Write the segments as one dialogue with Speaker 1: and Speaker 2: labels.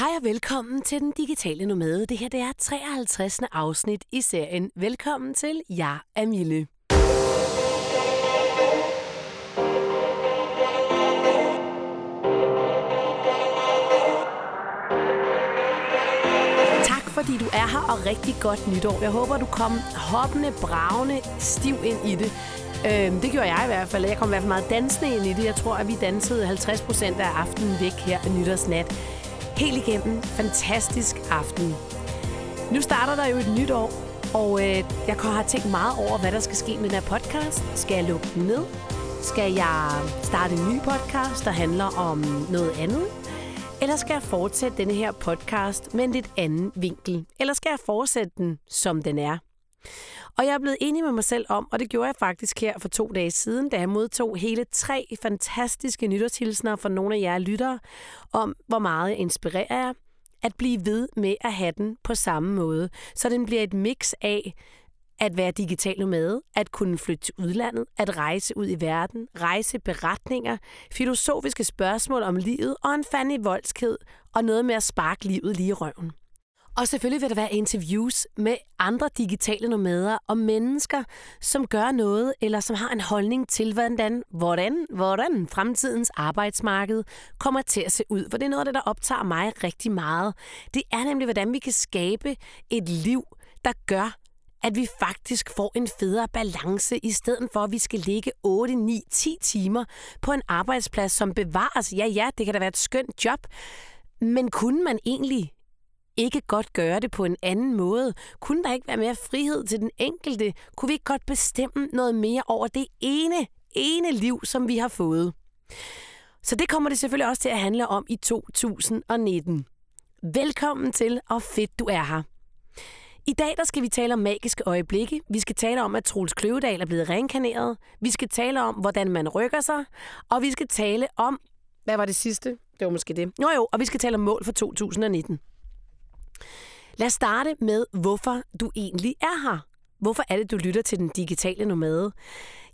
Speaker 1: Hej og velkommen til Den Digitale Nomade. Det her det er 53. afsnit i serien. Velkommen til, jeg er Mille. Tak fordi du er her, og rigtig godt nytår. Jeg håber, du kom hoppende, bravende, stiv ind i det. Øhm, det gjorde jeg i hvert fald. Jeg kom i hvert fald meget dansende ind i det. Jeg tror, at vi dansede 50 procent af aftenen væk her nytårsnat helt igennem fantastisk aften. Nu starter der jo et nyt år, og øh, jeg har tænkt meget over, hvad der skal ske med den her podcast. Skal jeg lukke den ned? Skal jeg starte en ny podcast, der handler om noget andet? Eller skal jeg fortsætte denne her podcast med en lidt anden vinkel? Eller skal jeg fortsætte den, som den er? Og jeg er blevet enig med mig selv om, og det gjorde jeg faktisk her for to dage siden, da jeg modtog hele tre fantastiske nytårshilsner fra nogle af jer lyttere, om hvor meget jeg inspirerer jer at blive ved med at have den på samme måde. Så den bliver et mix af at være digital nomade, at kunne flytte til udlandet, at rejse ud i verden, rejse beretninger, filosofiske spørgsmål om livet og en fandelig voldsked og noget med at sparke livet lige i røven. Og selvfølgelig vil der være interviews med andre digitale nomader og mennesker, som gør noget, eller som har en holdning til, hvordan, hvordan, hvordan fremtidens arbejdsmarked kommer til at se ud. For det er noget af det, der optager mig rigtig meget. Det er nemlig, hvordan vi kan skabe et liv, der gør, at vi faktisk får en federe balance, i stedet for at vi skal ligge 8, 9, 10 timer på en arbejdsplads, som bevares. Ja, ja, det kan da være et skønt job, men kunne man egentlig ikke godt gøre det på en anden måde? Kunne der ikke være mere frihed til den enkelte? Kunne vi ikke godt bestemme noget mere over det ene, ene liv, som vi har fået? Så det kommer det selvfølgelig også til at handle om i 2019. Velkommen til, og fedt du er her. I dag der skal vi tale om magiske øjeblikke. Vi skal tale om, at Troels Kløvedal er blevet reinkarneret. Vi skal tale om, hvordan man rykker sig. Og vi skal tale om... Hvad var det sidste? Det var måske det. Jo jo, og vi skal tale om mål for 2019. Lad os starte med, hvorfor du egentlig er her. Hvorfor er det, du lytter til den digitale nomade?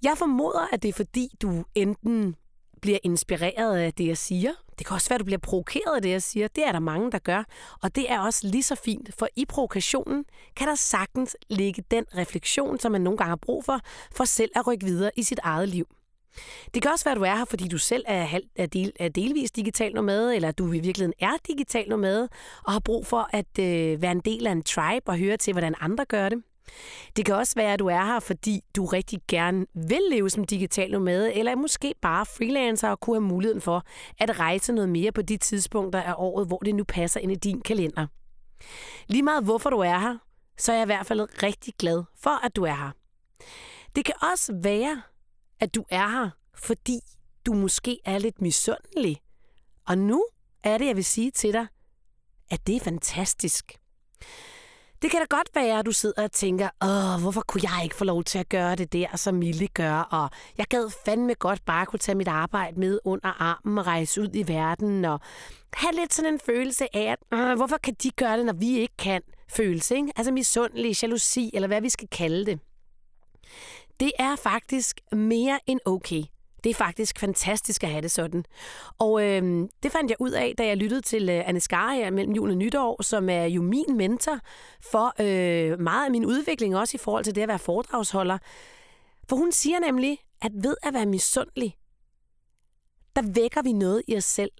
Speaker 1: Jeg formoder, at det er fordi, du enten bliver inspireret af det, jeg siger. Det kan også være, at du bliver provokeret af det, jeg siger. Det er der mange, der gør. Og det er også lige så fint, for i provokationen kan der sagtens ligge den refleksion, som man nogle gange har brug for, for selv at rykke videre i sit eget liv. Det kan også være, at du er her, fordi du selv er, halv, er, del, er delvis digital nomade, eller du i virkeligheden er digital nomade, og har brug for at øh, være en del af en tribe og høre til, hvordan andre gør det. Det kan også være, at du er her, fordi du rigtig gerne vil leve som digital nomade, eller måske bare freelancer og kunne have muligheden for at rejse noget mere på de tidspunkter af året, hvor det nu passer ind i din kalender. Lige meget hvorfor du er her, så er jeg i hvert fald rigtig glad for, at du er her. Det kan også være, at du er her, fordi du måske er lidt misundelig. Og nu er det, jeg vil sige til dig, at det er fantastisk. Det kan da godt være, at du sidder og tænker, åh, hvorfor kunne jeg ikke få lov til at gøre det der, som Mille gør, og jeg gad fandme godt bare kunne tage mit arbejde med under armen og rejse ud i verden, og have lidt sådan en følelse af, at øh, hvorfor kan de gøre det, når vi ikke kan? Følelse, ikke? Altså misundelig, jalousi, eller hvad vi skal kalde det. Det er faktisk mere end okay. Det er faktisk fantastisk at have det sådan. Og øh, det fandt jeg ud af, da jeg lyttede til øh, Anne Skaria mellem jul og nytår, som er jo min mentor for øh, meget af min udvikling, også i forhold til det at være foredragsholder. For hun siger nemlig, at ved at være misundelig, der vækker vi noget i os selv.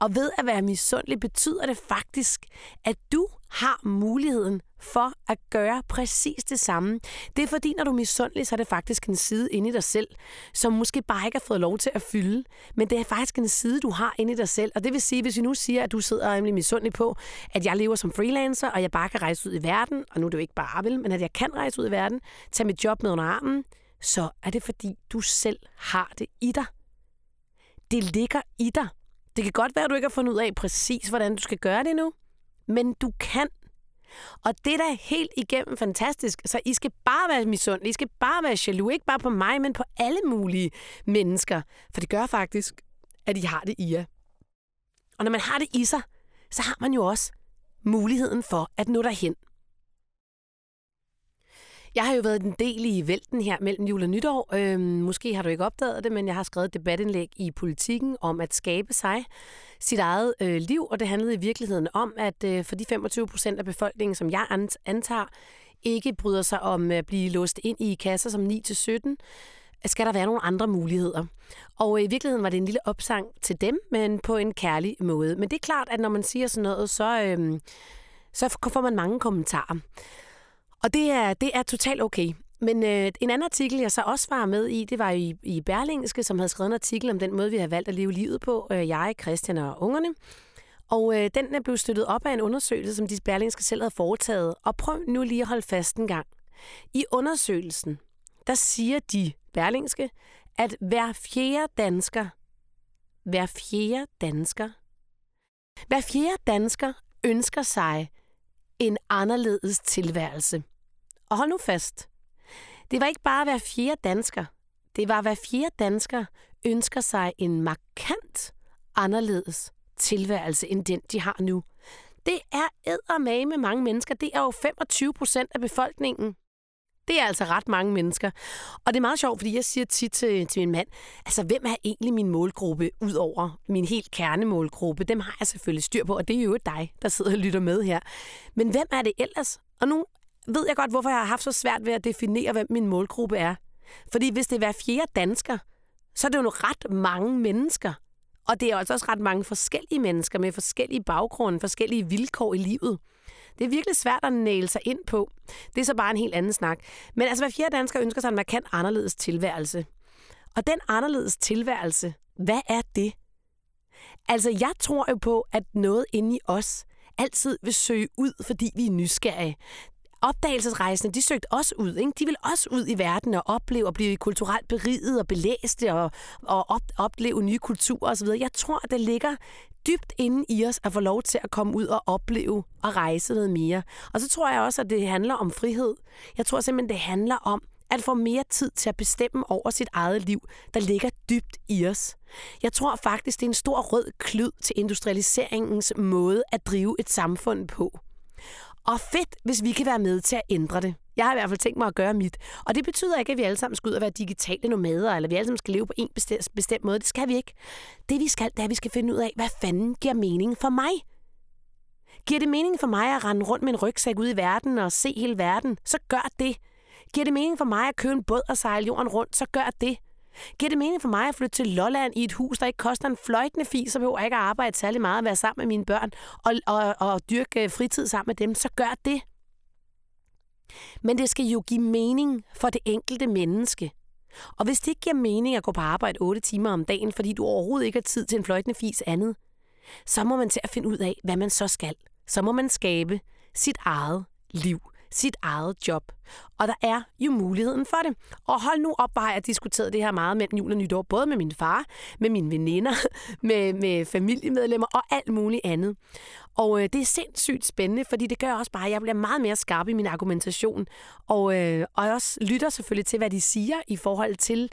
Speaker 1: Og ved at være misundelig betyder det faktisk, at du har muligheden for at gøre præcis det samme. Det er fordi, når du er misundelig, så er det faktisk en side inde i dig selv, som måske bare ikke har fået lov til at fylde. Men det er faktisk en side, du har inde i dig selv. Og det vil sige, hvis vi nu siger, at du sidder rimelig misundelig på, at jeg lever som freelancer, og jeg bare kan rejse ud i verden, og nu er det jo ikke bare vel, men at jeg kan rejse ud i verden, tage mit job med under armen, så er det fordi, du selv har det i dig. Det ligger i dig. Det kan godt være, at du ikke har fundet ud af præcis, hvordan du skal gøre det nu, men du kan. Og det er da helt igennem fantastisk. Så I skal bare være misundelige, I skal bare være jaloux, ikke bare på mig, men på alle mulige mennesker. For det gør faktisk, at I har det i jer. Og når man har det i sig, så har man jo også muligheden for at nå derhen. Jeg har jo været en del i vælten her mellem jul og nytår. Øhm, måske har du ikke opdaget det, men jeg har skrevet et debatindlæg i politikken om at skabe sig sit eget øh, liv, og det handlede i virkeligheden om, at øh, for de 25 procent af befolkningen, som jeg antager, ikke bryder sig om at blive låst ind i kasser som 9-17, skal der være nogle andre muligheder. Og øh, i virkeligheden var det en lille opsang til dem, men på en kærlig måde. Men det er klart, at når man siger sådan noget, så, øh, så får man mange kommentarer. Og det er, det er totalt okay. Men øh, en anden artikel, jeg så også var med i, det var i, i Berlingske, som havde skrevet en artikel om den måde, vi har valgt at leve livet på, øh, jeg, Christian og ungerne. Og øh, den er blevet støttet op af en undersøgelse, som de Berlingske selv havde foretaget. Og prøv nu lige at holde fast en gang. I undersøgelsen, der siger de Berlingske, at hver fjerde dansker, hver fjerde dansker, hver fjerde dansker ønsker sig en anderledes tilværelse. Og hold nu fast. Det var ikke bare hver fjerde dansker. Det var hver fjerde dansker ønsker sig en markant anderledes tilværelse end den, de har nu. Det er eddermage med mange mennesker. Det er jo 25 procent af befolkningen. Det er altså ret mange mennesker. Og det er meget sjovt, fordi jeg siger tit til, til min mand, altså hvem er egentlig min målgruppe, ud over min helt kernemålgruppe? Dem har jeg selvfølgelig styr på, og det er jo dig, der sidder og lytter med her. Men hvem er det ellers? Og nu ved jeg godt, hvorfor jeg har haft så svært ved at definere, hvem min målgruppe er. Fordi hvis det er hver fjerde dansker, så er det jo ret mange mennesker. Og det er altså også ret mange forskellige mennesker med forskellige baggrunde, forskellige vilkår i livet. Det er virkelig svært at næle sig ind på. Det er så bare en helt anden snak. Men altså, hver fjerde dansker ønsker sig en markant anderledes tilværelse. Og den anderledes tilværelse, hvad er det? Altså, jeg tror jo på, at noget inde i os altid vil søge ud, fordi vi er nysgerrige opdagelsesrejsende, de søgte også ud. Ikke? De ville også ud i verden og opleve og blive kulturelt beriget og belæste og, og op, opleve nye kulturer osv. Jeg tror, at det ligger dybt inde i os at få lov til at komme ud og opleve og rejse noget mere. Og så tror jeg også, at det handler om frihed. Jeg tror simpelthen, det handler om at få mere tid til at bestemme over sit eget liv, der ligger dybt i os. Jeg tror faktisk, det er en stor rød klud til industrialiseringens måde at drive et samfund på. Og fedt, hvis vi kan være med til at ændre det. Jeg har i hvert fald tænkt mig at gøre mit. Og det betyder ikke, at vi alle sammen skal ud og være digitale nomader, eller vi alle sammen skal leve på en bestemt, bestemt måde. Det skal vi ikke. Det vi skal, det er, at vi skal finde ud af, hvad fanden giver mening for mig. Giver det mening for mig at rende rundt med en rygsæk ud i verden og se hele verden, så gør det. Giver det mening for mig at købe en båd og sejle jorden rundt, så gør det. Giver det mening for mig at flytte til Lolland i et hus, der ikke koster en fløjtende fis, så behøver jeg ikke at arbejde særlig meget at være sammen med mine børn og, og, og dyrke øh, fritid sammen med dem, så gør det. Men det skal jo give mening for det enkelte menneske. Og hvis det ikke giver mening at gå på arbejde 8 timer om dagen, fordi du overhovedet ikke har tid til en fløjtende fis andet, så må man til at finde ud af, hvad man så skal. Så må man skabe sit eget liv sit eget job. Og der er jo muligheden for det. Og hold nu op, har jeg diskuteret det her meget mellem jul og nytår, både med min far, med mine veninder, med, med familiemedlemmer og alt muligt andet. Og øh, det er sindssygt spændende, fordi det gør også bare, at jeg bliver meget mere skarp i min argumentation. Og, øh, og jeg også lytter selvfølgelig til, hvad de siger i forhold til,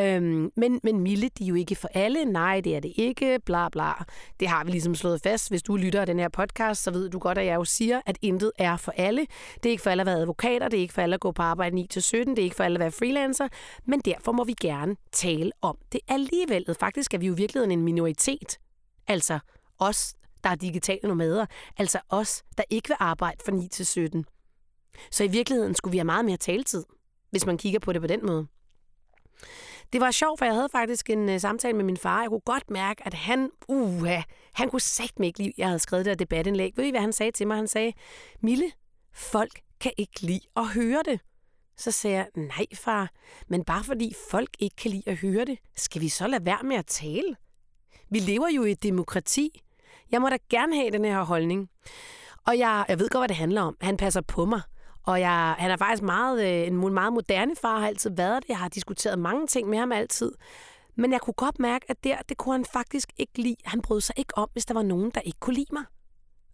Speaker 1: Øhm, men, men Mille, de er jo ikke for alle. Nej, det er det ikke. Bla bla. Det har vi ligesom slået fast. Hvis du lytter af den her podcast, så ved du godt, at jeg jo siger, at intet er for alle. Det er ikke for alle at være advokater, det er ikke for alle at gå på arbejde 9-17, det er ikke for alle at være freelancer, men derfor må vi gerne tale om det alligevel. Faktisk er vi jo i virkeligheden en minoritet. Altså os, der er digitale nomader. Altså os, der ikke vil arbejde fra 9-17. Så i virkeligheden skulle vi have meget mere taletid, hvis man kigger på det på den måde. Det var sjovt, for jeg havde faktisk en uh, samtale med min far. Jeg kunne godt mærke, at han, uh, han kunne sagt mig ikke lide, jeg havde skrevet det her debatindlæg. Ved I, hvad han sagde til mig? Han sagde, Mille, folk kan ikke lide at høre det. Så sagde jeg, nej far, men bare fordi folk ikke kan lide at høre det, skal vi så lade være med at tale? Vi lever jo i et demokrati. Jeg må da gerne have den her holdning. Og jeg, jeg ved godt, hvad det handler om. Han passer på mig. Og jeg, han er faktisk meget, øh, en meget moderne far, har altid været det. Jeg har diskuteret mange ting med ham altid. Men jeg kunne godt mærke, at der, det kunne han faktisk ikke lide. Han brød sig ikke om, hvis der var nogen, der ikke kunne lide mig.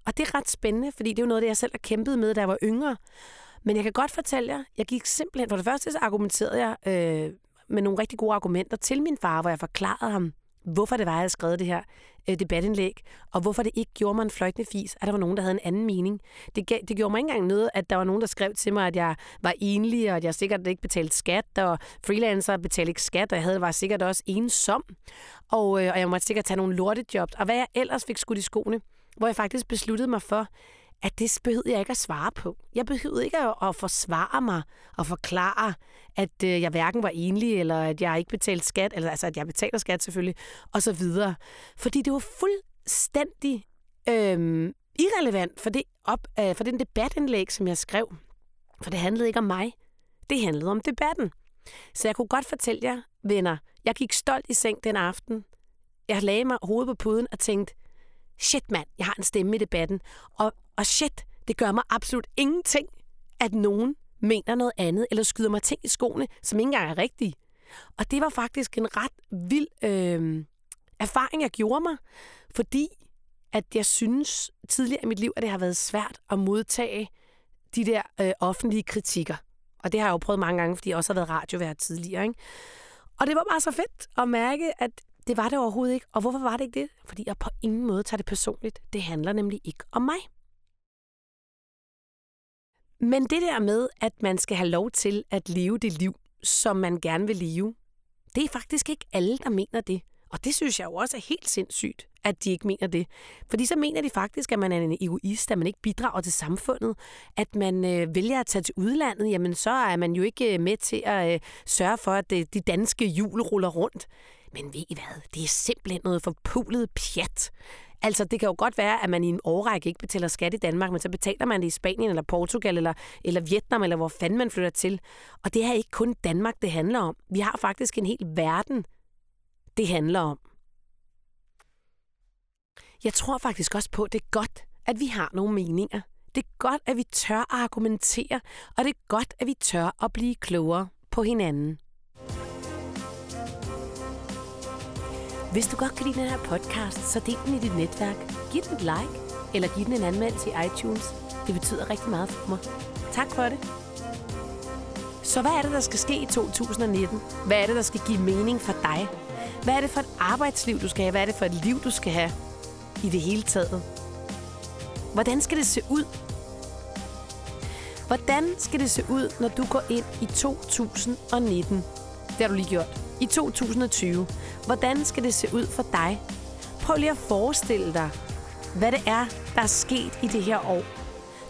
Speaker 1: Og det er ret spændende, fordi det er jo noget, det jeg selv har kæmpet med, da jeg var yngre. Men jeg kan godt fortælle jer, jeg gik simpelthen, for det første så argumenterede jeg øh, med nogle rigtig gode argumenter til min far, hvor jeg forklarede ham, hvorfor det var, jeg havde skrevet det her øh, debatindlæg, og hvorfor det ikke gjorde mig en fløjtende fis, at der var nogen, der havde en anden mening. Det, gav, det gjorde mig ikke engang noget, at der var nogen, der skrev til mig, at jeg var enlig, og at jeg sikkert ikke betalte skat, og freelancer betalte ikke skat, og jeg havde, var sikkert også ensom, og, øh, og jeg måtte sikkert tage nogle lortejobs, og hvad jeg ellers fik skudt i skoene, hvor jeg faktisk besluttede mig for, at det behøvede jeg ikke at svare på. Jeg behøvede ikke at, at forsvare mig og forklare, at øh, jeg hverken var enlig, eller at jeg ikke betalte skat, eller altså, at jeg betaler skat selvfølgelig, og så videre. Fordi det var fuldstændig øh, irrelevant for, det op, øh, for den debatindlæg, som jeg skrev. For det handlede ikke om mig. Det handlede om debatten. Så jeg kunne godt fortælle jer, venner, jeg gik stolt i seng den aften. Jeg lagde mig hovedet på puden og tænkte, shit mand, jeg har en stemme i debatten. Og, og shit, det gør mig absolut ingenting, at nogen mener noget andet, eller skyder mig ting i skoene, som ikke engang er rigtige. Og det var faktisk en ret vild øh, erfaring, jeg gjorde mig, fordi at jeg synes tidligere i mit liv, at det har været svært at modtage de der øh, offentlige kritikker. Og det har jeg jo prøvet mange gange, fordi jeg også har været radiovært tidligere. Ikke? Og det var bare så fedt at mærke, at det var det overhovedet ikke. Og hvorfor var det ikke det? Fordi jeg på ingen måde tager det personligt. Det handler nemlig ikke om mig. Men det der med, at man skal have lov til at leve det liv, som man gerne vil leve, det er faktisk ikke alle, der mener det. Og det synes jeg jo også er helt sindssygt, at de ikke mener det. Fordi så mener de faktisk, at man er en egoist, at man ikke bidrager til samfundet, at man øh, vælger at tage til udlandet, jamen så er man jo ikke øh, med til at øh, sørge for, at det, de danske hjul ruller rundt. Men ved I hvad? Det er simpelthen noget forpulet pjat. Altså, det kan jo godt være, at man i en årrække ikke betaler skat i Danmark, men så betaler man det i Spanien eller Portugal eller, eller Vietnam, eller hvor fanden man flytter til. Og det er ikke kun Danmark, det handler om. Vi har faktisk en hel verden, det handler om. Jeg tror faktisk også på, at det er godt, at vi har nogle meninger. Det er godt, at vi tør at argumentere, og det er godt, at vi tør at blive klogere på hinanden. Hvis du godt kan lide den her podcast, så del den i dit netværk. Giv den et like, eller giv den en anmeldelse i iTunes. Det betyder rigtig meget for mig. Tak for det. Så hvad er det, der skal ske i 2019? Hvad er det, der skal give mening for dig? Hvad er det for et arbejdsliv, du skal have? Hvad er det for et liv, du skal have i det hele taget? Hvordan skal det se ud? Hvordan skal det se ud, når du går ind i 2019? Det har du lige gjort. I 2020. Hvordan skal det se ud for dig? Prøv lige at forestille dig, hvad det er, der er sket i det her år.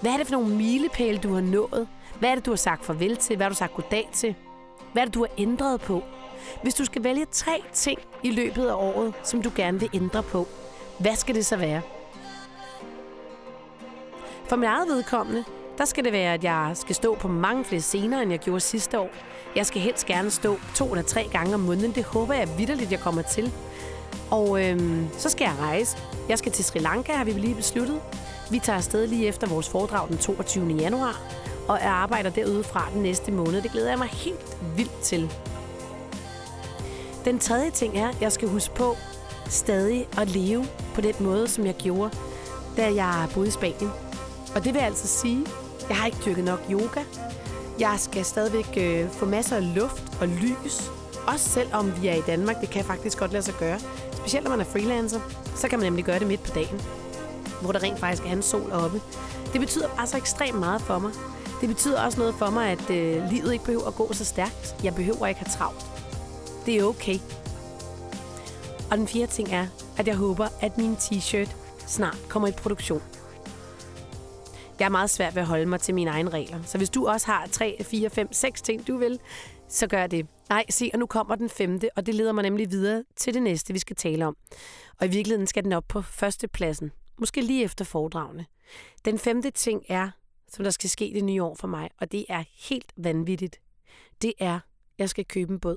Speaker 1: Hvad er det for nogle milepæle, du har nået? Hvad er det, du har sagt farvel til? Hvad har du sagt goddag til? Hvad er det, du har ændret på? Hvis du skal vælge tre ting i løbet af året, som du gerne vil ændre på, hvad skal det så være? For mit eget vedkommende, der skal det være, at jeg skal stå på mange flere scener, end jeg gjorde sidste år. Jeg skal helst gerne stå to eller tre gange om måneden. Det håber jeg vidderligt, jeg kommer til. Og øhm, så skal jeg rejse. Jeg skal til Sri Lanka, har vi lige besluttet. Vi tager afsted lige efter vores foredrag den 22. januar, og jeg arbejder derude fra den næste måned. Det glæder jeg mig helt vildt til. Den tredje ting er, at jeg skal huske på stadig at leve på den måde, som jeg gjorde, da jeg boede i Spanien. Og det vil altså sige, at jeg har ikke dyrket nok yoga. Jeg skal stadigvæk øh, få masser af luft og lys. Også selvom vi er i Danmark, det kan faktisk godt lade sig gøre. Specielt når man er freelancer, så kan man nemlig gøre det midt på dagen, hvor der rent faktisk er en sol oppe. Det betyder bare så ekstremt meget for mig. Det betyder også noget for mig, at øh, livet ikke behøver at gå så stærkt. Jeg behøver ikke have travlt. Det er okay. Og den fjerde ting er, at jeg håber, at min t-shirt snart kommer i produktion. Jeg er meget svært ved at holde mig til mine egne regler. Så hvis du også har 3, 4, 5, 6 ting, du vil, så gør det. Nej, se, og nu kommer den femte, og det leder mig nemlig videre til det næste, vi skal tale om. Og i virkeligheden skal den op på førstepladsen. Måske lige efter foredragene. Den femte ting er, som der skal ske det nye år for mig, og det er helt vanvittigt. Det er, jeg skal købe en båd.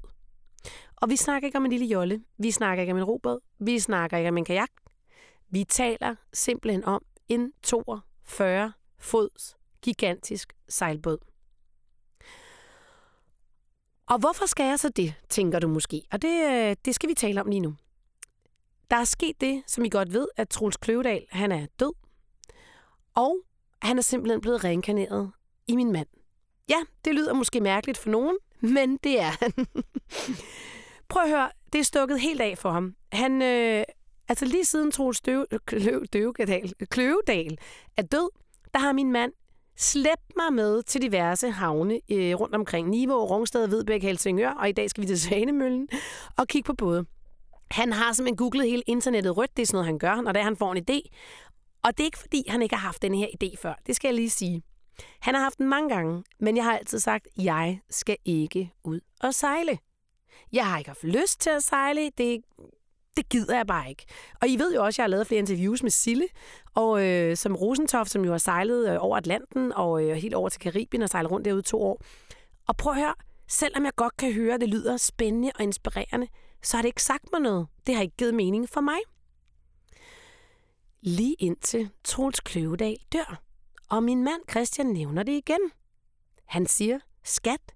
Speaker 1: Og vi snakker ikke om en lille jolle. Vi snakker ikke om en robåd. Vi snakker ikke om en kajak. Vi taler simpelthen om en 42 fods gigantisk sejlbåd. Og hvorfor skal jeg så det, tænker du måske? Og det, øh, det skal vi tale om lige nu. Der er sket det, som I godt ved, at Troels Kløvedal han er død. Og han er simpelthen blevet reinkarneret i min mand. Ja, det lyder måske mærkeligt for nogen, men det er han. Prøv at høre, det er stukket helt af for ham. Han, øh, altså lige siden Troels Døv, Kløv, Kløvedal er død, der har min mand slæbt mig med til diverse havne øh, rundt omkring Niveau, Rungsted, Hvidbæk, Helsingør, og i dag skal vi til Svanemøllen og kigge på både. Han har simpelthen googlet hele internettet rødt, det er sådan noget, han gør, når det han får en idé. Og det er ikke fordi, han ikke har haft den her idé før, det skal jeg lige sige. Han har haft den mange gange, men jeg har altid sagt, at jeg skal ikke ud og sejle. Jeg har ikke haft lyst til at sejle. Det, det gider jeg bare ikke. Og I ved jo også, at jeg har lavet flere interviews med Sille, og øh, som Rosentoft, som jo har sejlet øh, over Atlanten og øh, helt over til Karibien og sejlet rundt derude to år. Og prøv at høre, selvom jeg godt kan høre, at det lyder spændende og inspirerende, så har det ikke sagt mig noget. Det har ikke givet mening for mig. Lige indtil Troels Kløvedal dør. Og min mand Christian nævner det igen. Han siger, skat,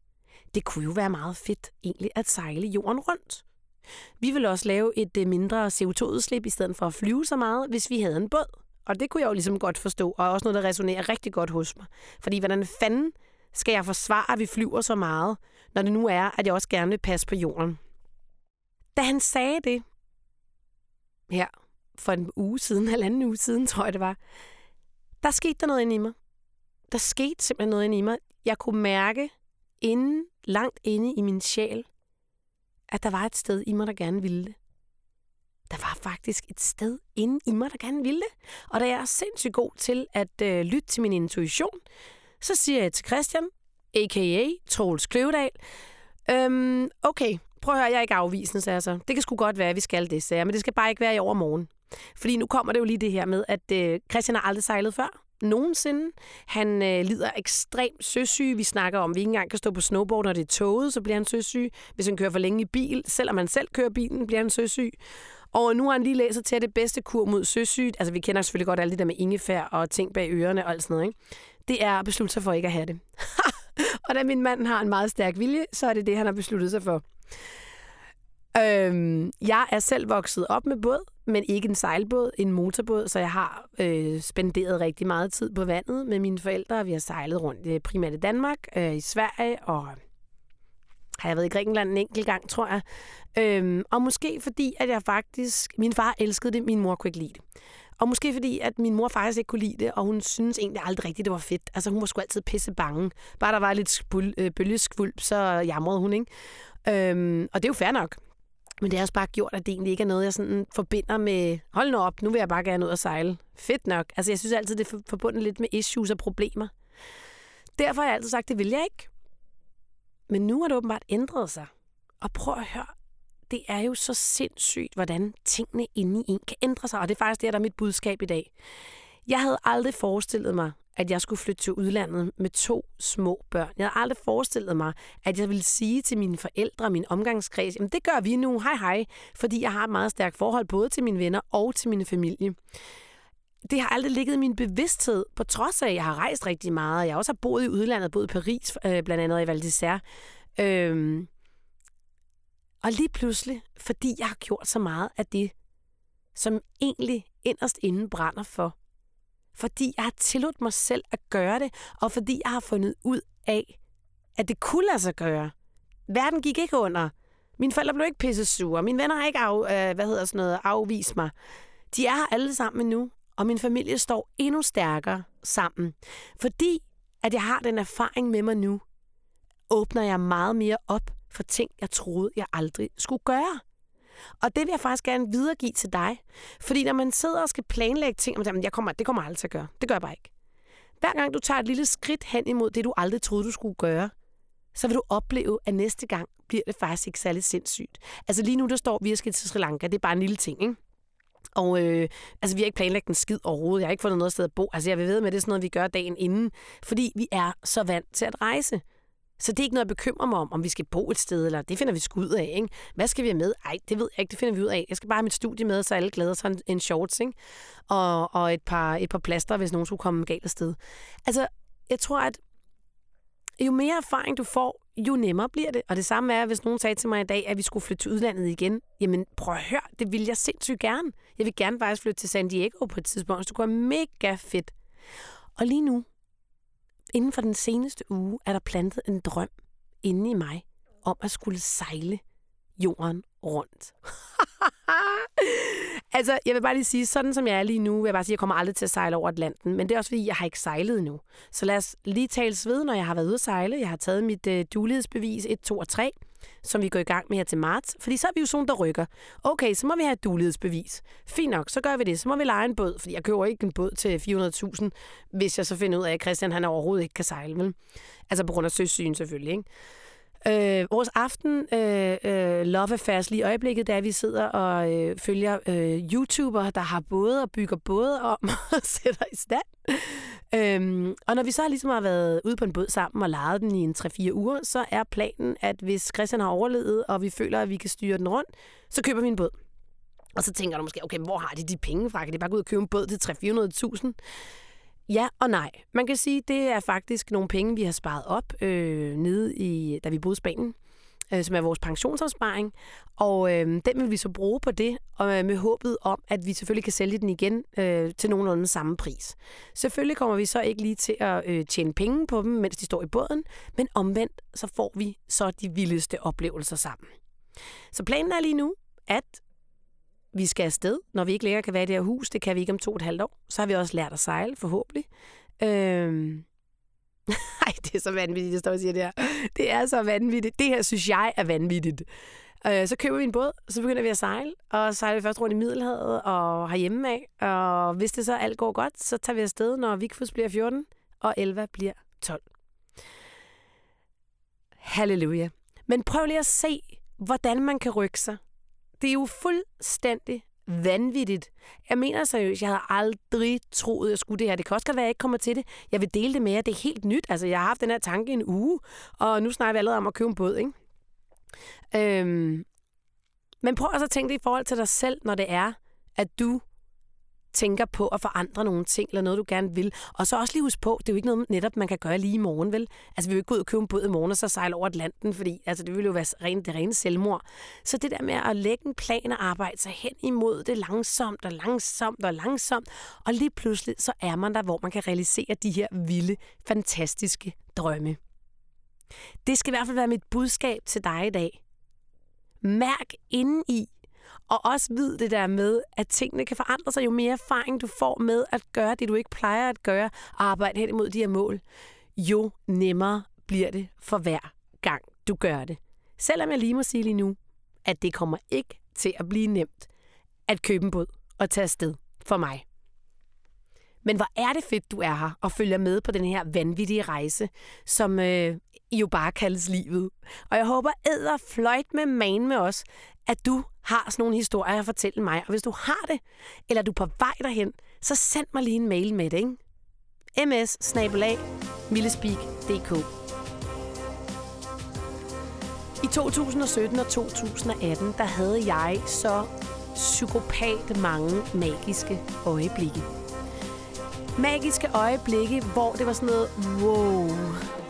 Speaker 1: det kunne jo være meget fedt egentlig at sejle jorden rundt. Vi vil også lave et øh, mindre CO2-udslip i stedet for at flyve så meget, hvis vi havde en båd. Og det kunne jeg jo ligesom godt forstå, og også noget, der resonerer rigtig godt hos mig. Fordi hvordan fanden skal jeg forsvare, at vi flyver så meget, når det nu er, at jeg også gerne vil passe på jorden? Da han sagde det, her for en uge siden, halvanden uge siden, tror jeg det var, der skete der noget inde i mig. Der skete simpelthen noget inde i mig. Jeg kunne mærke inden, langt inde i min sjæl, at der var et sted i mig, der gerne ville det. Der var faktisk et sted inde i mig, der gerne ville det. Og da jeg er sindssygt god til at øh, lytte til min intuition, så siger jeg til Christian, a.k.a. Troels Kløvedal, øhm, okay, prøv at høre, jeg er ikke afvisen, sagde jeg så. Det kan sgu godt være, at vi skal det, sagde jeg, men det skal bare ikke være i overmorgen. Fordi nu kommer det jo lige det her med, at øh, Christian har aldrig sejlet før. Nogensinde. Han øh, lider ekstrem søsyg. Vi snakker om, at vi ikke engang kan stå på snowboard, når det er toget, så bliver han søsyg. Hvis han kører for længe i bil, selvom han selv kører bilen, bliver han søsyg. Og nu har han lige læst til, at det bedste kur mod søsyg, altså vi kender selvfølgelig godt alle det der med ingefær og ting bag ørerne og alt sådan noget, ikke? det er at beslutte sig for ikke at have det. og da min mand har en meget stærk vilje, så er det det, han har besluttet sig for. Øhm, jeg er selv vokset op med båd, men ikke en sejlbåd, en motorbåd, så jeg har øh, spenderet rigtig meget tid på vandet med mine forældre. Vi har sejlet rundt øh, primært i Danmark, øh, i Sverige og har jeg været i Grækenland en enkelt gang, tror jeg. Øhm, og måske fordi, at jeg faktisk... Min far elskede det, min mor kunne ikke lide det. Og måske fordi, at min mor faktisk ikke kunne lide det, og hun synes egentlig aldrig rigtigt, det var fedt. Altså hun var sgu altid pisse bange. Bare der var lidt øh, bølgeskvulp, så jamrede hun, ikke? Øhm, og det er jo fair nok. Men det har også bare gjort, at det egentlig ikke er noget, jeg sådan forbinder med, hold nu op, nu vil jeg bare gerne ud og sejle. Fedt nok. Altså jeg synes altid, det er forbundet lidt med issues og problemer. Derfor har jeg altid sagt, det vil jeg ikke. Men nu har det åbenbart ændret sig. Og prøv at høre, det er jo så sindssygt, hvordan tingene inde i en kan ændre sig. Og det er faktisk det, der er mit budskab i dag. Jeg havde aldrig forestillet mig, at jeg skulle flytte til udlandet med to små børn. Jeg havde aldrig forestillet mig, at jeg ville sige til mine forældre og min omgangskreds, jamen det gør vi nu, hej hej, fordi jeg har et meget stærkt forhold både til mine venner og til min familie. Det har aldrig ligget i min bevidsthed, på trods af, at jeg har rejst rigtig meget. Jeg også har boet i udlandet, boet i Paris, øh, blandt andet i Val d'Isère. Øhm. Og lige pludselig, fordi jeg har gjort så meget af det, som egentlig inderst inden brænder for, fordi jeg har tilladt mig selv at gøre det, og fordi jeg har fundet ud af, at det kunne lade sig gøre. Verden gik ikke under. Mine forældre blev ikke pisse sure. Mine venner har ikke af, øh, hvad hedder sådan noget, afvist mig. De er her alle sammen nu, og min familie står endnu stærkere sammen. Fordi at jeg har den erfaring med mig nu, åbner jeg meget mere op for ting, jeg troede, jeg aldrig skulle gøre. Og det vil jeg faktisk gerne videregive til dig. Fordi når man sidder og skal planlægge ting, og man jeg kommer, det kommer jeg aldrig til at gøre. Det gør jeg bare ikke. Hver gang du tager et lille skridt hen imod det, du aldrig troede, du skulle gøre, så vil du opleve, at næste gang bliver det faktisk ikke særlig sindssygt. Altså lige nu, der står vi skal til Sri Lanka. Det er bare en lille ting, ikke? Og øh, altså, vi har ikke planlagt en skid overhovedet. Jeg har ikke fundet noget sted at bo. Altså, jeg vil ved med, det er sådan noget, vi gør dagen inden. Fordi vi er så vant til at rejse. Så det er ikke noget, jeg bekymrer mig om, om vi skal bo et sted, eller det finder vi skud ud af. Ikke? Hvad skal vi have med? Ej, det ved jeg ikke, det finder vi ud af. Jeg skal bare have mit studie med, så alle glæder sig en shorts, ikke? Og, og et, par, et par plaster, hvis nogen skulle komme galt af sted. Altså, jeg tror, at jo mere erfaring du får, jo nemmere bliver det. Og det samme er, hvis nogen sagde til mig i dag, at vi skulle flytte til udlandet igen. Jamen, prøv at høre, det vil jeg sindssygt gerne. Jeg vil gerne faktisk flytte til San Diego på et tidspunkt, så det kunne være mega fedt. Og lige nu, Inden for den seneste uge er der plantet en drøm inde i mig om at skulle sejle jorden rundt. altså, jeg vil bare lige sige, sådan som jeg er lige nu, vil jeg bare sige, at jeg kommer aldrig til at sejle over Atlanten, men det er også fordi, jeg har ikke sejlet nu. Så lad os lige tales ved, når jeg har været ude at sejle. Jeg har taget mit øh, dulighedsbevis 1, 2 og 3, som vi går i gang med her til marts, fordi så er vi jo sådan, der rykker. Okay, så må vi have et dulighedsbevis. Fint nok, så gør vi det. Så må vi lege en båd, fordi jeg køber ikke en båd til 400.000, hvis jeg så finder ud af, at Christian han overhovedet ikke kan sejle. Vel? Altså på grund af søsyn selvfølgelig, ikke? Øh, vores aften øh, øh, love affairs lige i øjeblikket, der vi sidder og øh, følger øh, YouTubere, der har både og bygger både om og sætter i stand. Øhm, og når vi så ligesom har været ude på en båd sammen og lejet den i en 3-4 uger, så er planen, at hvis Christian har overlevet, og vi føler, at vi kan styre den rundt, så køber vi en båd. Og så tænker du måske, okay, hvor har de de penge fra? Kan de bare gå ud og købe en båd til 300-400.000? Ja og nej. Man kan sige, det er faktisk nogle penge, vi har sparet op øh, nede i, da vi boede i Spanien, øh, som er vores pensionsopsparing. Og øh, den vil vi så bruge på det, og øh, med håbet om, at vi selvfølgelig kan sælge den igen øh, til nogenlunde samme pris. Selvfølgelig kommer vi så ikke lige til at øh, tjene penge på dem, mens de står i båden, men omvendt så får vi så de vildeste oplevelser sammen. Så planen er lige nu, at vi skal afsted, når vi ikke længere kan være i det her hus. Det kan vi ikke om to og et halvt år. Så har vi også lært at sejle, forhåbentlig. Øhm... Ej, det er så vanvittigt, jeg står og siger det her. Det er så vanvittigt. Det her synes jeg er vanvittigt. Øh, så køber vi en båd, så begynder vi at sejle, og sejler vi først rundt i Middelhavet og herhjemme af. Og hvis det så alt går godt, så tager vi afsted, når Vigfus bliver 14, og Elva bliver 12. Halleluja. Men prøv lige at se, hvordan man kan rykke sig det er jo fuldstændig vanvittigt. Jeg mener seriøst, jeg havde aldrig troet, jeg skulle det her. Det kan også godt være, at jeg ikke kommer til det. Jeg vil dele det med jer. Det er helt nyt. Altså, jeg har haft den her tanke en uge, og nu snakker vi allerede om at købe en båd, ikke? Øhm, men prøv også at tænke det i forhold til dig selv, når det er, at du tænker på at forandre nogle ting, eller noget, du gerne vil. Og så også lige huske på, det er jo ikke noget, netop man kan gøre lige i morgen, vel? Altså, vi vil ikke gå ud og købe en båd i morgen, og så sejle over Atlanten, fordi altså, det ville jo være rent, det rene selvmord. Så det der med at lægge en plan og arbejde sig hen imod det langsomt og langsomt og langsomt, og lige pludselig, så er man der, hvor man kan realisere de her vilde, fantastiske drømme. Det skal i hvert fald være mit budskab til dig i dag. Mærk inden i, og også vid det der med, at tingene kan forandre sig. Jo mere erfaring du får med at gøre det, du ikke plejer at gøre, og arbejde hen imod de her mål, jo nemmere bliver det for hver gang du gør det. Selvom jeg lige må sige lige nu, at det kommer ikke til at blive nemt at købe en båd og tage afsted for mig. Men hvor er det fedt, du er her og følger med på den her vanvittige rejse, som øh, jo bare kaldes livet. Og jeg håber, æder fløjt med man med os, at du har sådan nogle historier at fortælle mig. Og hvis du har det, eller du er på vej derhen, så send mig lige en mail med det, ikke? ms I 2017 og 2018, der havde jeg så psykopat mange magiske øjeblikke. Magiske øjeblikke, hvor det var sådan noget, wow,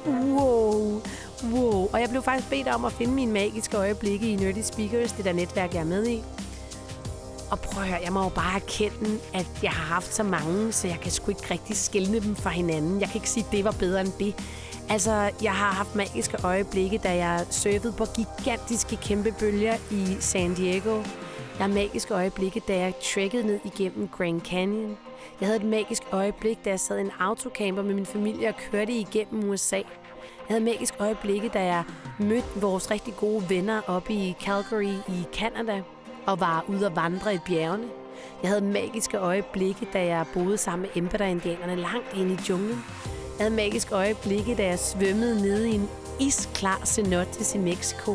Speaker 1: wow, wow. Og jeg blev faktisk bedt om at finde mine magiske øjeblikke i Nerdy Speakers, det der netværk, jeg er med i. Og prøv at høre, jeg må jo bare erkende, at jeg har haft så mange, så jeg kan sgu ikke rigtig skælne dem fra hinanden. Jeg kan ikke sige, at det var bedre end det. Altså, jeg har haft magiske øjeblikke, da jeg surfede på gigantiske kæmpe bølger i San Diego. Jeg har magiske øjeblikke, da jeg trekkede ned igennem Grand Canyon. Jeg havde et magisk øjeblik, da jeg sad i en autocamper med min familie og kørte igennem USA. Jeg havde magisk øjeblikke, da jeg mødte vores rigtig gode venner oppe i Calgary i Canada og var ude at vandre i bjergene. Jeg havde magiske øjeblikke, da jeg boede sammen med Empeda-indianerne langt inde i junglen. Jeg havde magiske øjeblikke, da jeg svømmede nede i en isklar cenotes i Mexico.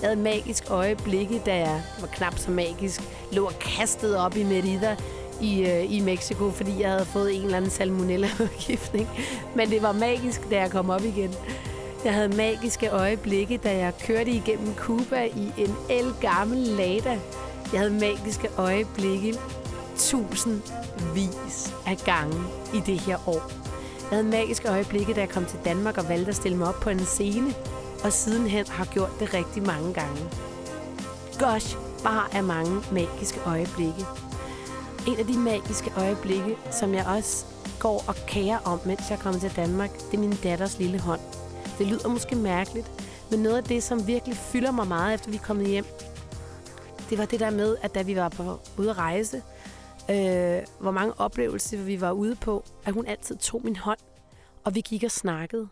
Speaker 1: Jeg havde magisk øjeblikke, da jeg var knap så magisk, lå og kastede op i Merida i, øh, i Mexico, fordi jeg havde fået en eller anden salmonella-forgiftning. Men det var magisk, da jeg kom op igen. Jeg havde magiske øjeblikke, da jeg kørte igennem Cuba i en el gammel Lada. Jeg havde magiske øjeblikke tusindvis af gange i det her år. Jeg havde magiske øjeblikke, da jeg kom til Danmark og valgte at stille mig op på en scene, og sidenhen har gjort det rigtig mange gange. Gosh, bare er mange magiske øjeblikke. En af de magiske øjeblikke, som jeg også går og kærer om, mens jeg kommer til Danmark, det er min datters lille hånd. Det lyder måske mærkeligt, Men noget af det, som virkelig fylder mig meget, efter vi er kommet hjem, det var det der med, at da vi var på, ude at rejse, øh, hvor mange oplevelser vi var ude på, at hun altid tog min hånd, og vi gik og snakkede.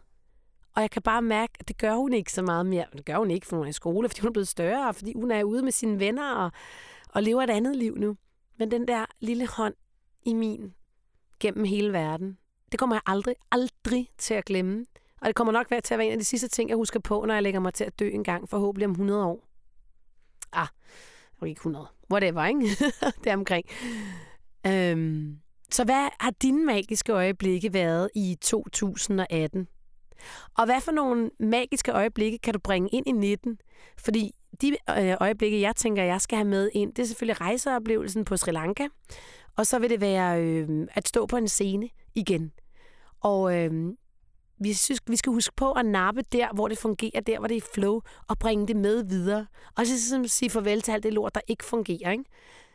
Speaker 1: Og jeg kan bare mærke, at det gør hun ikke så meget mere. Det gør hun ikke, for hun er i skole, fordi hun er blevet større, fordi hun er ude med sine venner og, og lever et andet liv nu. Men den der lille hånd i min gennem hele verden, det kommer jeg aldrig, aldrig til at glemme. Og det kommer nok være til at være en af de sidste ting, jeg husker på, når jeg lægger mig til at dø en gang, forhåbentlig om 100 år. Ah, det ikke 100. Whatever, ikke? det er omkring. Øhm, så hvad har dine magiske øjeblikke været i 2018? Og hvad for nogle magiske øjeblikke kan du bringe ind i 19? Fordi de øh, øjeblikke, jeg tænker, jeg skal have med ind, det er selvfølgelig rejseoplevelsen på Sri Lanka. Og så vil det være øh, at stå på en scene igen. Og øh, vi, synes, vi skal huske på at nappe der, hvor det fungerer, der hvor det er flow, og bringe det med videre. Og så ligesom sige farvel til alt det lort, der ikke fungerer. Ikke?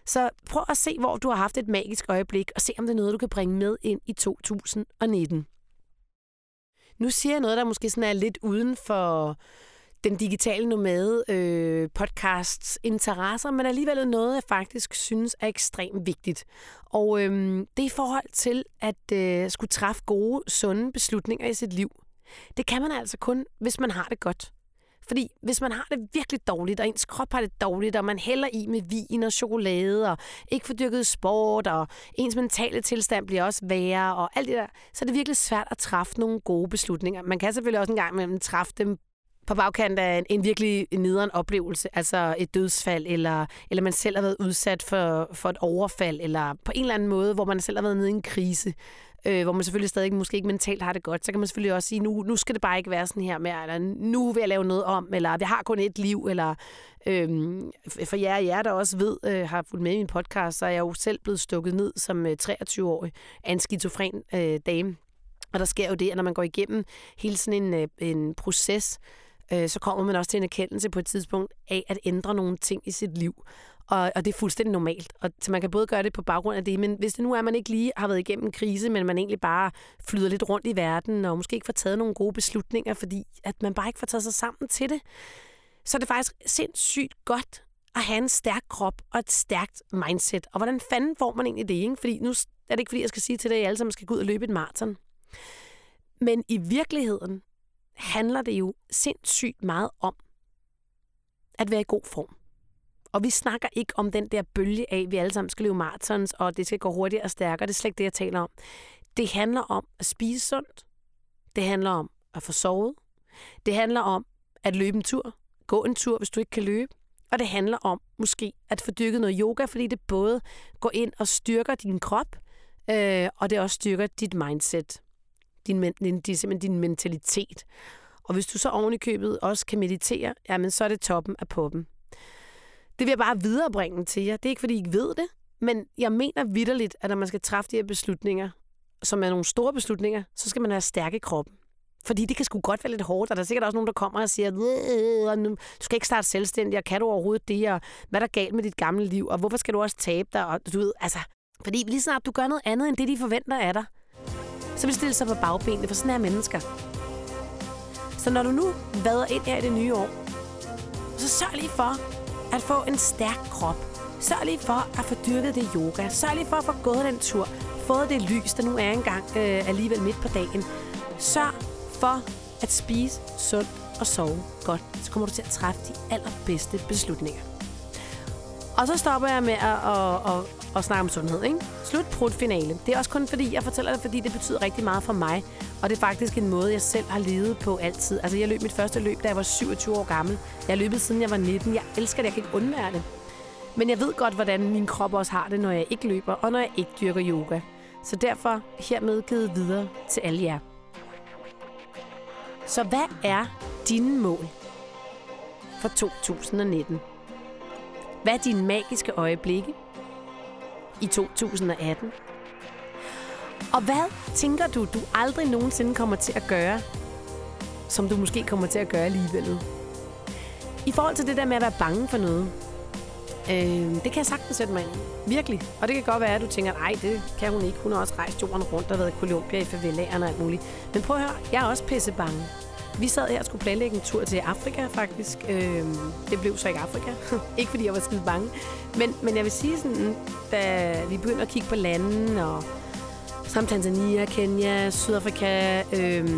Speaker 1: Så prøv at se, hvor du har haft et magisk øjeblik, og se, om det er noget, du kan bringe med ind i 2019. Nu siger jeg noget, der måske sådan er lidt uden for den digitale nomade øh, podcasts interesser, men alligevel noget, jeg faktisk synes er ekstremt vigtigt. Og øh, det er i forhold til at øh, skulle træffe gode, sunde beslutninger i sit liv. Det kan man altså kun, hvis man har det godt. Fordi hvis man har det virkelig dårligt, og ens krop har det dårligt, og man hælder i med vin og chokolade, og ikke får dyrket sport, og ens mentale tilstand bliver også værre, og alt det der, så er det virkelig svært at træffe nogle gode beslutninger. Man kan selvfølgelig også en gang imellem træffe dem på bagkant af en, en virkelig nederen oplevelse, altså et dødsfald, eller, eller man selv har været udsat for, for et overfald, eller på en eller anden måde, hvor man selv har været nede i en krise, øh, hvor man selvfølgelig stadig måske ikke mentalt har det godt, så kan man selvfølgelig også sige, nu, nu skal det bare ikke være sådan her mere, eller nu vil jeg lave noget om, eller jeg har kun et liv, eller øh, for jer, jer der også ved, øh, har fulgt med i min podcast, så er jeg jo selv blevet stukket ned som øh, 23-årig af en skizofren øh, dame. Og der sker jo det, at når man går igennem hele sådan en, øh, en proces, øh, så kommer man også til en erkendelse på et tidspunkt af at ændre nogle ting i sit liv. Og, og det er fuldstændig normalt. Og så man kan både gøre det på baggrund af det, men hvis det nu er, at man ikke lige har været igennem en krise, men man egentlig bare flyder lidt rundt i verden, og måske ikke får taget nogle gode beslutninger, fordi at man bare ikke får taget sig sammen til det, så er det faktisk sindssygt godt at have en stærk krop og et stærkt mindset. Og hvordan fanden får man egentlig det? Ikke? Fordi nu er det ikke, fordi jeg skal sige til dig, at I alle sammen skal gå ud og løbe et maraton. Men i virkeligheden, handler det jo sindssygt meget om at være i god form. Og vi snakker ikke om den der bølge af, at vi alle sammen skal løbe maratons, og det skal gå hurtigere og stærkere. Det er slet ikke det, jeg taler om. Det handler om at spise sundt. Det handler om at få sovet. Det handler om at løbe en tur. Gå en tur, hvis du ikke kan løbe. Og det handler om måske at få dyrket noget yoga, fordi det både går ind og styrker din krop, øh, og det også styrker dit mindset din, din, din, simpelthen din mentalitet. Og hvis du så oven i købet også kan meditere, jamen så er det toppen af poppen. Det vil jeg bare viderebringe til jer. Det er ikke, fordi I ikke ved det, men jeg mener vidderligt, at når man skal træffe de her beslutninger, som er nogle store beslutninger, så skal man være stærke kroppen. Fordi det kan sgu godt være lidt hårdt, og der er sikkert også nogen, der kommer og siger, du skal ikke starte selvstændig, og kan du overhovedet det, og hvad er der galt med dit gamle liv, og hvorfor skal du også tabe dig, og du ved, altså, fordi lige snart du gør noget andet, end det, de forventer af dig, så vil stille sig på bagbenene, for sådan er mennesker. Så når du nu vader ind her i det nye år, så sørg lige for at få en stærk krop. Sørg lige for at få dyrket det yoga. Sørg lige for at få gået den tur. Fået det lys, der nu er engang øh, alligevel midt på dagen. Sørg for at spise sundt og sove godt. Så kommer du til at træffe de allerbedste beslutninger. Og så stopper jeg med at, at, at, at snakke om sundhed. Ikke? Slut prut finale. Det er også kun fordi, jeg fortæller det, fordi det betyder rigtig meget for mig. Og det er faktisk en måde, jeg selv har levet på altid. Altså, jeg løb mit første løb, da jeg var 27 år gammel. Jeg har løbet siden jeg var 19. Jeg elsker det, jeg kan ikke undvære det. Men jeg ved godt, hvordan min krop også har det, når jeg ikke løber, og når jeg ikke dyrker yoga. Så derfor hermed givet videre til alle jer. Så hvad er dine mål for 2019? Hvad er dine magiske øjeblikke i 2018? Og hvad tænker du, du aldrig nogensinde kommer til at gøre, som du måske kommer til at gøre alligevel? I forhold til det der med at være bange for noget, øh, det kan jeg sagtens sætte mig ind i. Virkelig. Og det kan godt være, at du tænker, nej, det kan hun ikke. Hun har også rejst jorden rundt og været i Columbia i favelaerne og alt muligt. Men prøv at høre, jeg er også pisse bange vi sad her og skulle planlægge en tur til Afrika, faktisk. Øh, det blev så ikke Afrika. ikke fordi jeg var skide bange. Men, men jeg vil sige sådan, da vi begyndte at kigge på landene, og som Tanzania, Kenya, Sydafrika, øh,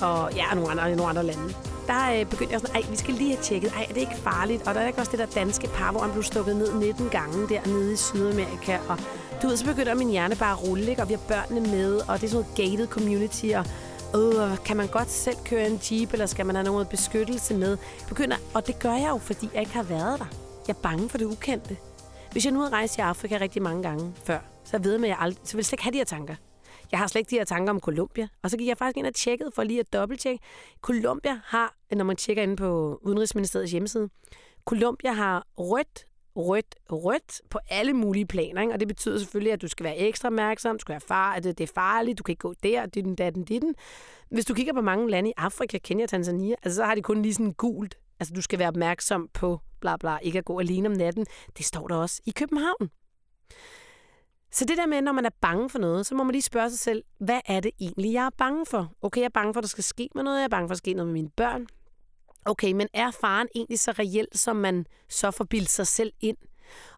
Speaker 1: og ja, nogle andre, nogle andre lande. Der øh, begyndte jeg sådan, ej, vi skal lige have tjekket, ej, er det ikke farligt? Og der er ikke også det der danske par, hvor han blev stukket ned 19 gange dernede i Sydamerika, og du ved, så begynder min hjerne bare at rulle, ikke? og vi har børnene med, og det er sådan noget gated community, og øh, kan man godt selv køre en jeep, eller skal man have noget beskyttelse med? Begynder, og det gør jeg jo, fordi jeg ikke har været der. Jeg er bange for det ukendte. Hvis jeg nu har rejst i Afrika rigtig mange gange før, så ved med, at jeg aldrig, så vil jeg slet ikke have de her tanker. Jeg har slet ikke de her tanker om Colombia. Og så gik jeg faktisk ind og tjekkede for lige at dobbelttjekke. Colombia har, når man tjekker ind på Udenrigsministeriets hjemmeside, Colombia har rødt, rødt, rødt på alle mulige planer. Ikke? Og det betyder selvfølgelig, at du skal være ekstra opmærksom, du skal være far, at det er farligt, du kan ikke gå der, dit, datten, ditten. Hvis du kigger på mange lande i Afrika, Kenya, Tanzania, altså, så har de kun lige sådan gult. Altså, du skal være opmærksom på bla bla, ikke at gå alene om natten. Det står der også i København. Så det der med, når man er bange for noget, så må man lige spørge sig selv, hvad er det egentlig, jeg er bange for? Okay, jeg er bange for, at der skal ske med noget. Jeg er bange for, at der skal ske noget med mine børn. Okay, men er faren egentlig så reelt, som man så får bildt sig selv ind?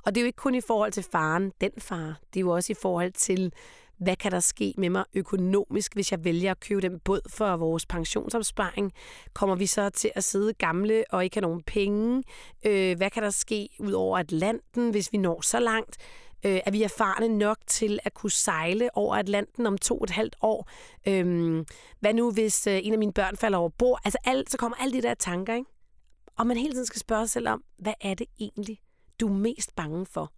Speaker 1: Og det er jo ikke kun i forhold til faren, den far. Det er jo også i forhold til, hvad kan der ske med mig økonomisk, hvis jeg vælger at købe den båd for vores pensionsopsparing? Kommer vi så til at sidde gamle og ikke have nogen penge? Øh, hvad kan der ske ud over Atlanten, hvis vi når så langt? Øh, er vi erfarne nok til at kunne sejle over Atlanten om to og et halvt år? Øh, hvad nu, hvis øh, en af mine børn falder over bord? Altså, alt, så kommer alle de der tanker, ikke? Og man hele tiden skal spørge sig selv om, hvad er det egentlig, du er mest bange for?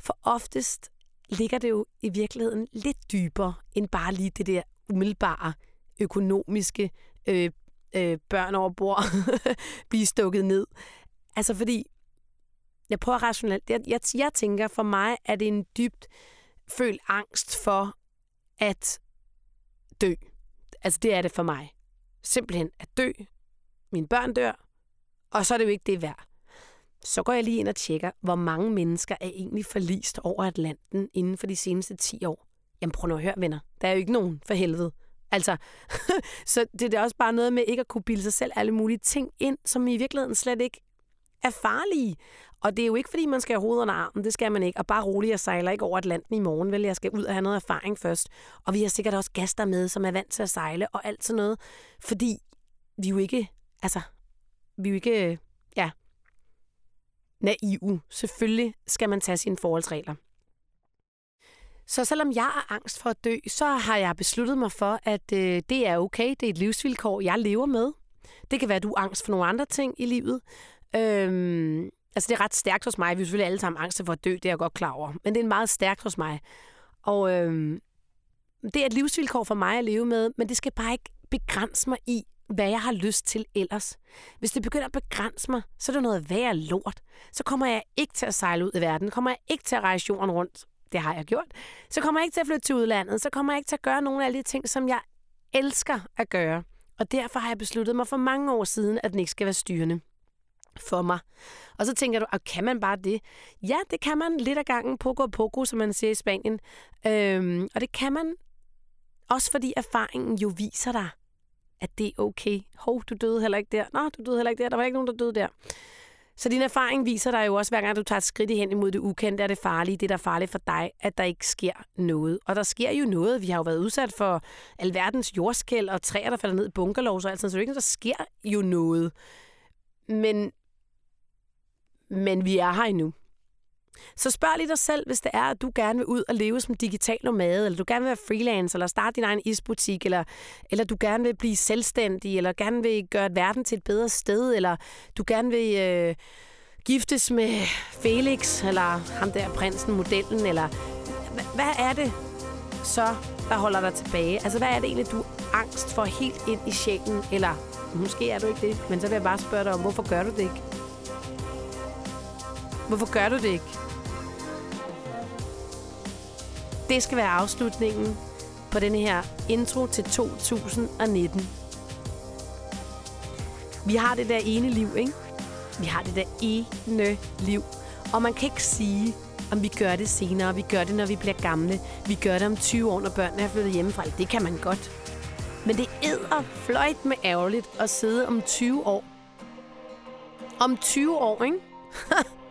Speaker 1: For oftest ligger det jo i virkeligheden lidt dybere end bare lige det der umiddelbare økonomiske øh, øh, børn over bord blive stukket ned. Altså fordi jeg prøver rationelt. Jeg, jeg, jeg tænker, for mig er det en dybt følt angst for at dø. Altså, det er det for mig. Simpelthen at dø. Mine børn dør. Og så er det jo ikke det værd. Så går jeg lige ind og tjekker, hvor mange mennesker er egentlig forlist over Atlanten inden for de seneste 10 år. Jamen prøv nu at høre, venner. Der er jo ikke nogen for helvede. Altså, så det er også bare noget med ikke at kunne bilde sig selv alle mulige ting ind, som i virkeligheden slet ikke er farlige. Og det er jo ikke, fordi man skal have hovedet under armen, det skal man ikke. Og bare roligt, jeg sejler ikke over Atlanten i morgen, vel? Jeg skal ud og have noget erfaring først. Og vi har sikkert også gæster med, som er vant til at sejle og alt sådan noget. Fordi vi jo ikke, altså, vi er jo ikke, ja, naive. Selvfølgelig skal man tage sine forholdsregler. Så selvom jeg er angst for at dø, så har jeg besluttet mig for, at øh, det er okay. Det er et livsvilkår, jeg lever med. Det kan være, at du er angst for nogle andre ting i livet. Øhm, altså, det er ret stærkt hos mig. Vi er selvfølgelig alle sammen angst for at dø, det er jeg godt klar over. Men det er meget stærkt hos mig. Og øhm, det er et livsvilkår for mig at leve med, men det skal bare ikke begrænse mig i, hvad jeg har lyst til ellers. Hvis det begynder at begrænse mig, så er det noget værre lort. Så kommer jeg ikke til at sejle ud i verden. kommer jeg ikke til at rejse jorden rundt. Det har jeg gjort. Så kommer jeg ikke til at flytte til udlandet. Så kommer jeg ikke til at gøre nogle af de ting, som jeg elsker at gøre. Og derfor har jeg besluttet mig for mange år siden, at den ikke skal være styrende for mig. Og så tænker du, ah, kan man bare det? Ja, det kan man lidt ad gangen, poco poco, som man siger i Spanien. Øhm, og det kan man også fordi erfaringen jo viser dig, at det er okay. Hov, du døde heller ikke der. Nå, du døde heller ikke der. Der var ikke nogen, der døde der. Så din erfaring viser dig jo også, hver gang du tager et skridt hen imod det ukendte, er det farlige, det der er farligt for dig, at der ikke sker noget. Og der sker jo noget. Vi har jo været udsat for alverdens jordskæld og træer, der falder ned i bunkerlovs og alt sådan, så det er ikke, der sker jo noget. Men men vi er her endnu. Så spørg lige dig selv, hvis det er, at du gerne vil ud og leve som digital nomade, eller du gerne vil være freelance, eller starte din egen isbutik, eller, eller du gerne vil blive selvstændig, eller gerne vil gøre verden til et bedre sted, eller du gerne vil øh, giftes med Felix, eller ham der prinsen, modellen, eller hvad er det så, der holder dig tilbage? Altså, hvad er det egentlig, du er angst for helt ind i sjælen? Eller måske er du ikke det, men så vil jeg bare spørge dig om, hvorfor gør du det ikke? Hvorfor gør du det ikke? Det skal være afslutningen på denne her intro til 2019. Vi har det der ene liv, ikke? Vi har det der ene liv. Og man kan ikke sige, om vi gør det senere. Vi gør det, når vi bliver gamle. Vi gør det om 20 år, når børnene er flyttet hjemmefra. Det kan man godt. Men det æder fløjt med ærgerligt at sidde om 20 år. Om 20 år, ikke?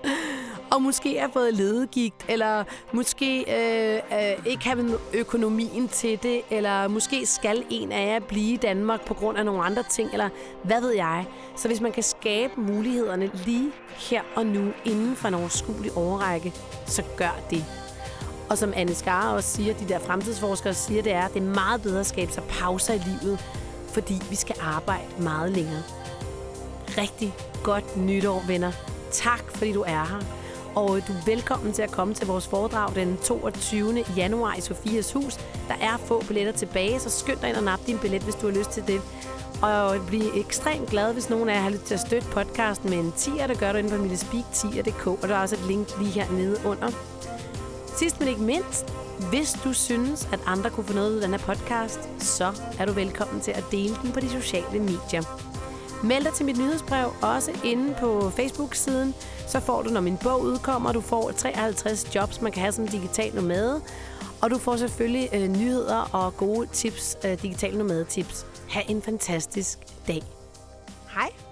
Speaker 1: og måske har fået ledegigt, eller måske øh, øh, ikke har økonomien til det, eller måske skal en af jer blive i Danmark på grund af nogle andre ting, eller hvad ved jeg. Så hvis man kan skabe mulighederne lige her og nu, inden for en overskuelig overrække, så gør det. Og som Anne Skar også siger, de der fremtidsforskere siger, det er, at det er meget bedre at skabe sig pauser i livet, fordi vi skal arbejde meget længere. Rigtig godt nytår, venner. Tak, fordi du er her. Og øh, du er velkommen til at komme til vores foredrag den 22. januar i Sofias Hus. Der er få billetter tilbage, så skynd dig ind og nap din billet, hvis du har lyst til det. Og øh, blive ekstremt glad, hvis nogen af jer har lyst til at støtte podcasten med en 10'er, der gør du inde på millespeak10.dk. Og der er også et link lige hernede under. Sidst men ikke mindst, hvis du synes, at andre kunne få noget ud af den her podcast, så er du velkommen til at dele den på de sociale medier. Meld dig til mit nyhedsbrev, også inde på Facebook-siden. Så får du, når min bog udkommer, du får 53 jobs, man kan have som digital nomade. Og du får selvfølgelig øh, nyheder og gode tips, øh, digital nomade-tips. Ha' en fantastisk dag. Hej.